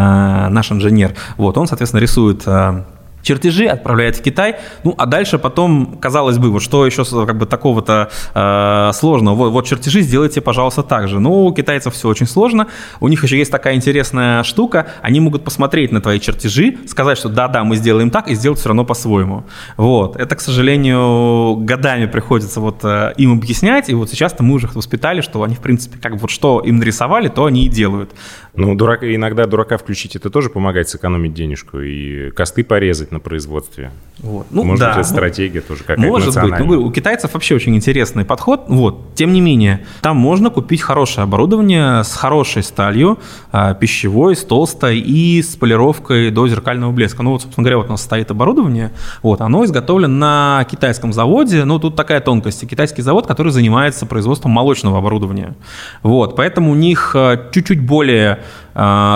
наш инженер. Вот, он, соответственно, рисует э, чертежи, отправляет в Китай. Ну, а дальше потом, казалось бы, вот что еще как бы такого-то э, сложного? Вот, вот чертежи сделайте, пожалуйста, так же. Ну, у китайцев все очень сложно. У них еще есть такая интересная штука. Они могут посмотреть на твои чертежи, сказать, что да-да, мы сделаем так, и сделать все равно по-своему. Вот. Это, к сожалению, годами приходится вот э, им объяснять. И вот сейчас-то мы уже воспитали, что они, в принципе, как вот что им нарисовали, то они и делают. Ну, дурак, иногда дурака включить, это тоже помогает сэкономить денежку и косты порезать на производстве. Вот. Ну, Может да. быть, стратегия тоже какая-то Может быть. Ну, у китайцев вообще очень интересный подход. Вот. Тем не менее, там можно купить хорошее оборудование с хорошей сталью, а, пищевой, с толстой и с полировкой до зеркального блеска. Ну, вот, собственно говоря, вот у нас стоит оборудование. Вот, оно изготовлено на китайском заводе. Ну, тут такая тонкость. Китайский завод, который занимается производством молочного оборудования. Вот. Поэтому у них а, чуть-чуть более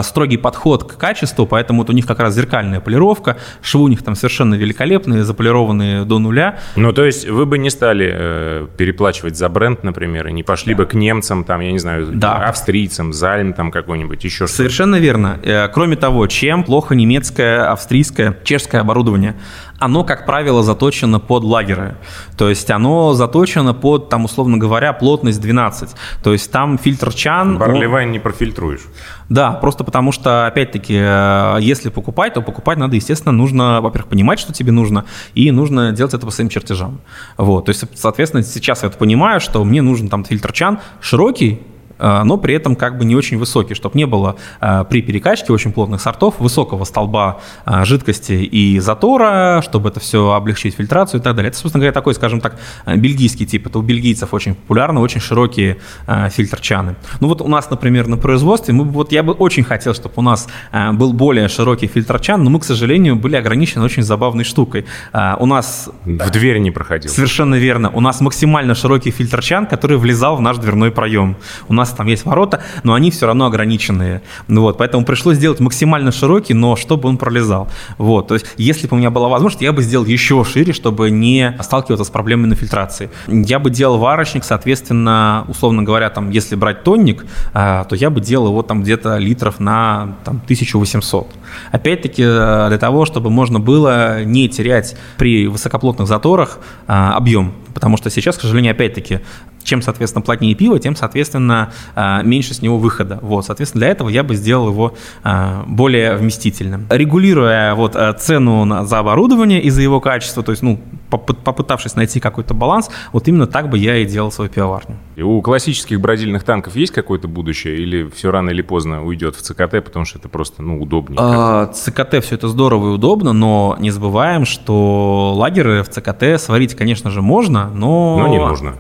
строгий подход к качеству, поэтому вот у них как раз зеркальная полировка, швы у них там совершенно великолепные, заполированные до нуля. Ну, то есть вы бы не стали э, переплачивать за бренд, например, и не пошли да. бы к немцам, там, я не знаю, да. австрийцам, Зальм там какой-нибудь, еще что-то. Совершенно верно. Э, кроме того, чем плохо немецкое, австрийское, чешское оборудование? Оно, как правило, заточено под лагеры. То есть оно заточено под, там, условно говоря, плотность 12. То есть там фильтр чан... Барливайн он... не профильтруешь. Да, просто потому что, опять-таки, э, если покупать, то покупать надо, естественно, нужно, во-первых, понимать, что тебе нужно, и нужно делать это по своим чертежам. Вот, то есть, соответственно, сейчас я это понимаю, что мне нужен там фильтр чан широкий, но при этом как бы не очень высокий, чтобы не было э, при перекачке очень плотных сортов высокого столба э, жидкости и затора, чтобы это все облегчить фильтрацию и так далее. Это, собственно говоря, такой, скажем так, бельгийский тип. Это у бельгийцев очень популярно, очень широкие фильтр-чаны. Ну вот у нас, например, на производстве, мы, вот я бы очень хотел, чтобы у нас был более широкий фильтр-чан, но мы, к сожалению, были ограничены очень забавной штукой. У нас... В дверь не проходил. Совершенно верно. У нас максимально широкий фильтр-чан, который влезал в наш дверной проем. У нас нас там есть ворота, но они все равно ограниченные. Ну, вот, поэтому пришлось сделать максимально широкий, но чтобы он пролезал. Вот, то есть, если бы у меня была возможность, я бы сделал еще шире, чтобы не сталкиваться с проблемами на фильтрации. Я бы делал варочник, соответственно, условно говоря, там, если брать тонник, а, то я бы делал его там где-то литров на там, 1800. Опять-таки, э, для того, чтобы можно было не терять при высокоплотных заторах а, объем. Потому что сейчас, к сожалению, опять-таки, чем, соответственно, плотнее пиво, тем, соответственно, а, меньше с него выхода. Вот, соответственно, для этого я бы сделал его а, более вместительным. Регулируя вот а, цену за оборудование и за его качество, то есть, ну, попытавшись найти какой-то баланс, вот именно так бы я и делал свою пивоварню. И у классических бродильных танков есть какое-то будущее или все рано или поздно уйдет в ЦКТ, потому что это просто, ну, удобнее? А, ЦКТ все это здорово и удобно, но не забываем, что лагеры в ЦКТ сварить, конечно же, можно, но... Но не нужно.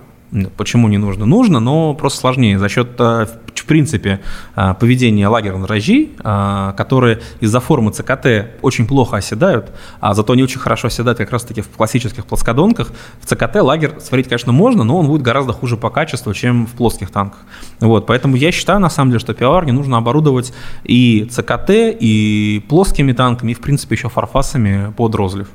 Почему не нужно? Нужно, но просто сложнее за счет, э, в принципе, э, поведения лагерных дрожжей, э, которые из-за формы ЦКТ очень плохо оседают, а зато они очень хорошо оседают как раз-таки в классических плоскодонках. В ЦКТ лагерь сварить, конечно, можно, но он будет гораздо хуже по качеству, чем в плоских танках. Вот, поэтому я считаю, на самом деле, что пивоварни нужно оборудовать и ЦКТ, и плоскими танками, и, в принципе, еще фарфасами под розлив.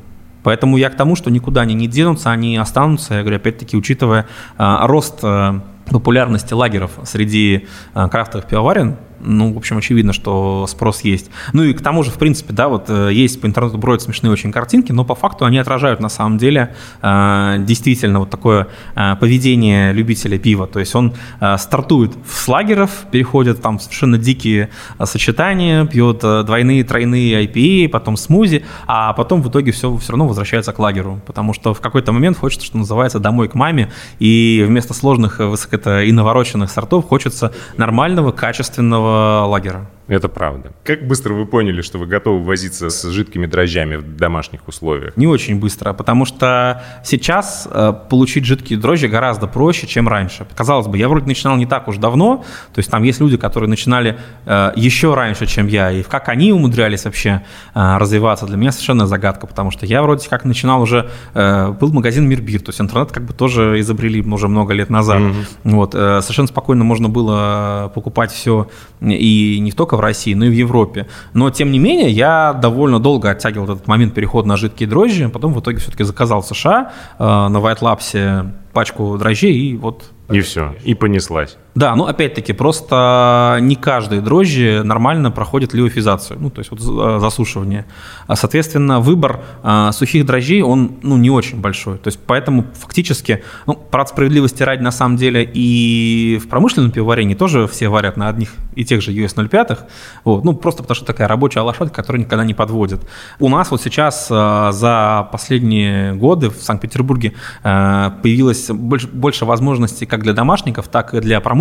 Поэтому я к тому, что никуда они не денутся, они останутся, я говорю, опять-таки, учитывая а, рост а, популярности лагеров среди а, крафтовых пивоварен, ну, в общем, очевидно, что спрос есть. Ну и к тому же, в принципе, да, вот э, есть по интернету бродят смешные очень картинки, но по факту они отражают на самом деле э, действительно вот такое э, поведение любителя пива. То есть он стартует с лагеров, переходит там совершенно дикие сочетания, пьет двойные, тройные IPA, потом смузи, а потом в итоге все, все равно возвращается к лагеру, потому что в какой-то момент хочется, что называется, домой к маме, и вместо сложных высоко и навороченных сортов хочется нормального, качественного лагера. Это правда. Как быстро вы поняли, что вы готовы возиться с жидкими дрожжами в домашних условиях? Не очень быстро, потому что сейчас э, получить жидкие дрожжи гораздо проще, чем раньше. Казалось бы, я вроде начинал не так уж давно, то есть там есть люди, которые начинали э, еще раньше, чем я, и как они умудрялись вообще э, развиваться, для меня совершенно загадка, потому что я вроде как начинал уже, э, был магазин Мирбир, то есть интернет как бы тоже изобрели уже много лет назад. Mm-hmm. Вот, э, совершенно спокойно можно было покупать все и не только в России, но и в Европе. Но, тем не менее, я довольно долго оттягивал этот момент перехода на жидкие дрожжи, потом в итоге все-таки заказал в США э, на White Labs пачку дрожжей и вот и все, и понеслась. Да, ну опять-таки, просто не каждые дрожжи нормально проходят лиофизацию, ну то есть вот э, засушивание. А, соответственно, выбор а, сухих дрожжей, он ну, не очень большой. То есть поэтому фактически, ну, про справедливости ради, на самом деле, и в промышленном пивоварении тоже все варят на одних и тех же US 05, вот, ну просто потому что такая рабочая лошадка, которая никогда не подводит. У нас вот сейчас а, за последние годы в Санкт-Петербурге а, появилось больше, больше возможностей как для домашников, так и для промышленников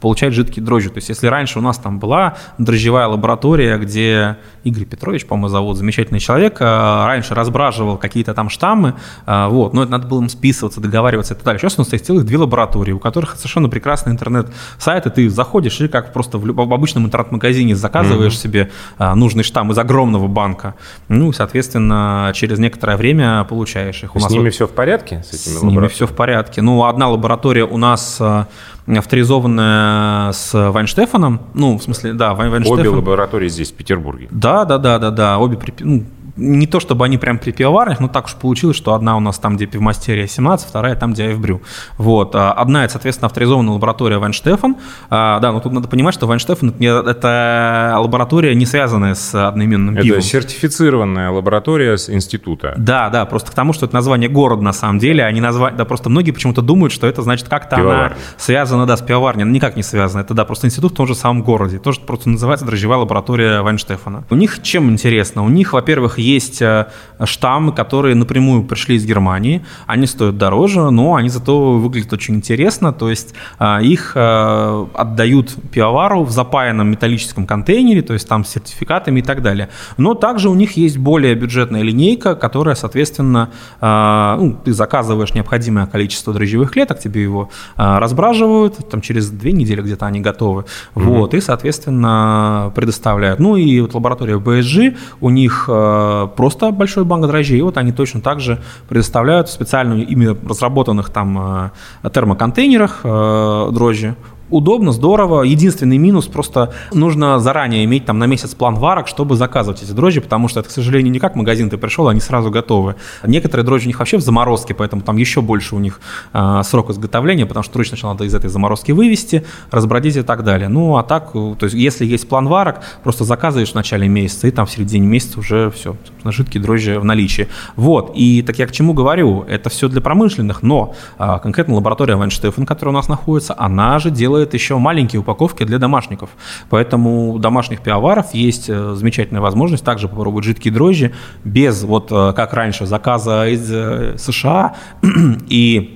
получать жидкие дрожжи. То есть если раньше у нас там была дрожжевая лаборатория, где Игорь Петрович, по-моему, зовут, замечательный человек, а, раньше разбраживал какие-то там штаммы, а, вот, но это надо было им списываться, договариваться и так далее. Сейчас у нас есть целых две лаборатории, у которых совершенно прекрасный интернет-сайт, и ты заходишь и как просто в, в обычном интернет-магазине заказываешь mm-hmm. себе а, нужный штамм из огромного банка, ну, соответственно, через некоторое время получаешь их. У нас с ними вот, все в порядке? С, этими с ними все в порядке. Ну, одна лаборатория у нас авторизованная с Вайнштефаном. Ну, в смысле, да, Вайнштефан. Обе лаборатории здесь, в Петербурге. Да, да, да, да, да. Обе ну, не то чтобы они прям при пивоварнях, но так уж получилось, что одна у нас там, где пивмастерия 17, вторая там, где Айвбрю. Вот. А одна, это, соответственно, авторизованная лаборатория Вайнштефан. А, да, но тут надо понимать, что Вайнштефан – это лаборатория, не связанная с одноименным пивом. Это сертифицированная лаборатория с института. Да, да, просто к тому, что это название города на самом деле, а не название, да, просто многие почему-то думают, что это значит как-то она связана, да, с пивоварней. Никак не связана. Это, да, просто институт в том же самом городе. Тоже просто называется дрожжевая лаборатория Вайнштефана. У них чем интересно? У них, во-первых, есть э, штаммы, которые напрямую пришли из Германии. Они стоят дороже, но они зато выглядят очень интересно. То есть э, их э, отдают пивовару в запаянном металлическом контейнере, то есть там с сертификатами и так далее. Но также у них есть более бюджетная линейка, которая, соответственно, ну, ты заказываешь необходимое количество дрожжевых клеток, тебе его разбраживают, там через две недели где-то они готовы. Mm-hmm. Вот, и, соответственно, предоставляют. Ну и вот лаборатория BSG, у них просто большой банк дрожжей. И вот они точно так же предоставляют в специальную ими разработанных там э, термоконтейнерах э, дрожжи удобно, здорово. Единственный минус просто нужно заранее иметь там на месяц план варок, чтобы заказывать эти дрожжи, потому что это, к сожалению, не как магазин ты пришел, они сразу готовы. Некоторые дрожжи у них вообще в заморозке, поэтому там еще больше у них э, срок изготовления, потому что дрожжи сначала надо из этой заморозки вывести, разбродить и так далее. Ну, а так, то есть если есть план варок, просто заказываешь в начале месяца, и там в середине месяца уже все, жидкие дрожжи в наличии. Вот, и так я к чему говорю, это все для промышленных, но э, конкретно лаборатория Вайнштефен, которая у нас находится, она же делает делает еще маленькие упаковки для домашников. Поэтому у домашних пивоваров есть э, замечательная возможность также попробовать жидкие дрожжи без, вот э, как раньше, заказа из э, США и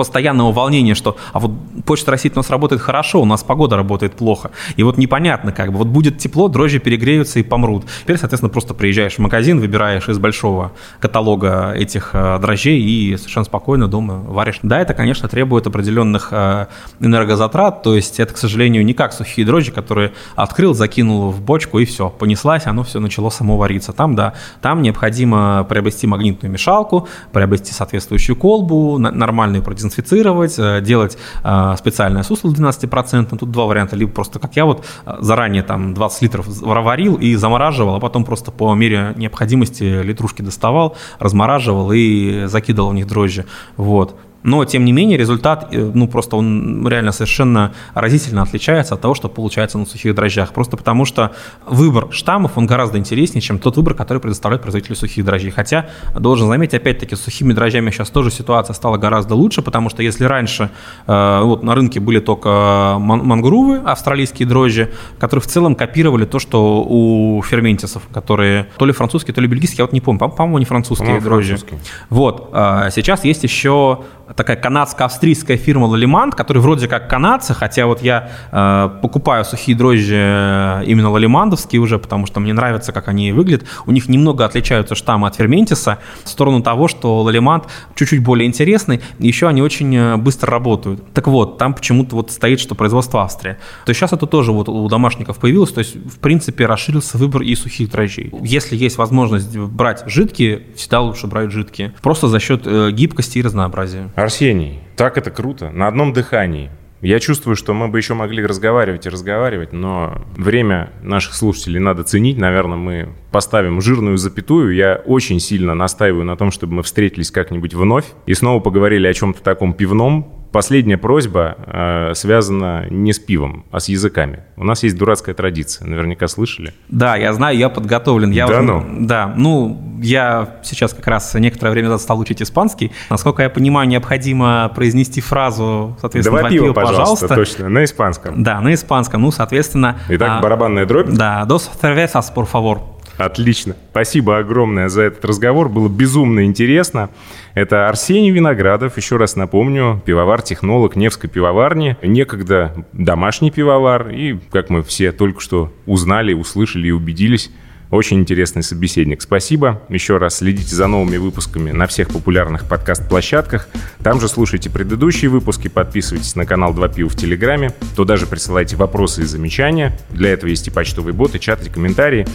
постоянного волнения, что а вот Почта России у нас работает хорошо, у нас погода работает плохо. И вот непонятно как бы, вот будет тепло, дрожжи перегреются и помрут. Теперь, соответственно, просто приезжаешь в магазин, выбираешь из большого каталога этих э, дрожжей и совершенно спокойно дома варишь. Да, это, конечно, требует определенных э, энергозатрат, то есть это, к сожалению, не как сухие дрожжи, которые открыл, закинул в бочку и все, понеслась, оно все начало само вариться. Там, да, там необходимо приобрести магнитную мешалку, приобрести соответствующую колбу, нормальную продезинфекцию дезинфицировать, э, делать э, специальное сусло 12%. Тут два варианта. Либо просто, как я вот э, заранее там 20 литров варил и замораживал, а потом просто по мере необходимости литрушки доставал, размораживал и закидывал в них дрожжи. Вот. Но, тем не менее, результат, э, ну, просто он реально совершенно разительно отличается от того, что получается на сухих дрожжах. Просто потому что выбор штаммов, он гораздо интереснее, чем тот выбор, который предоставляет производители сухих дрожжей. Хотя, должен заметить, опять-таки, с сухими дрожжами сейчас тоже ситуация стала гораздо лучше, потому что если раньше э, вот на рынке были только мангрувы, австралийские дрожжи, которые в целом копировали то, что у ферментисов, которые то ли французские, то ли бельгийские, я вот не помню, по-моему, не французские по дрожжи. Французские. Вот. А сейчас есть еще такая канадско-австрийская фирма Лалимант, которая вроде как канадцы, хотя вот я э, покупаю сухие дрожжи э, именно лалимандовские уже, потому что мне нравится, как они выглядят. У них немного отличаются штаммы от ферментиса в сторону того, что лалимант чуть-чуть более интересный, еще они очень э, быстро работают. Так вот, там почему-то вот стоит, что производство Австрия. То есть сейчас это тоже вот у домашников появилось, то есть в принципе расширился выбор и сухих дрожжей. Если есть возможность брать жидкие, всегда лучше брать жидкие. Просто за счет э, гибкости и разнообразия. Арсений, так это круто, на одном дыхании. Я чувствую, что мы бы еще могли разговаривать и разговаривать, но время наших слушателей надо ценить. Наверное, мы поставим жирную запятую. Я очень сильно настаиваю на том, чтобы мы встретились как-нибудь вновь и снова поговорили о чем-то таком пивном, Последняя просьба э, связана не с пивом, а с языками. У нас есть дурацкая традиция, наверняка слышали. Да, я знаю, я подготовлен. Я да уже, ну? Да, ну, я сейчас как раз некоторое время назад стал учить испанский. Насколько я понимаю, необходимо произнести фразу, соответственно, два, два пива, пожалуйста, пожалуйста. точно, на испанском. Да, на испанском, ну, соответственно... Итак, а, барабанная дробь? Да, dos cervezas, por favor. Отлично. Спасибо огромное за этот разговор. Было безумно интересно. Это Арсений Виноградов, еще раз напомню, пивовар-технолог Невской пивоварни, некогда домашний пивовар, и, как мы все только что узнали, услышали и убедились, Очень интересный собеседник. Спасибо. Еще раз следите за новыми выпусками на всех популярных подкаст-площадках. Там же слушайте предыдущие выпуски, подписывайтесь на канал Два Пива в Телеграме. Туда же присылайте вопросы и замечания. Для этого есть и почтовый бот, и чат, и комментарии.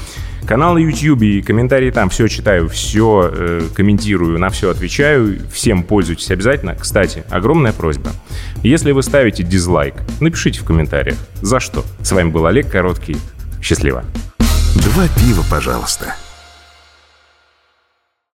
Канал на YouTube и комментарии там. Все читаю, все э, комментирую, на все отвечаю. Всем пользуйтесь обязательно. Кстати, огромная просьба. Если вы ставите дизлайк, напишите в комментариях. За что? С вами был Олег Короткий. Счастливо. Два пива, пожалуйста.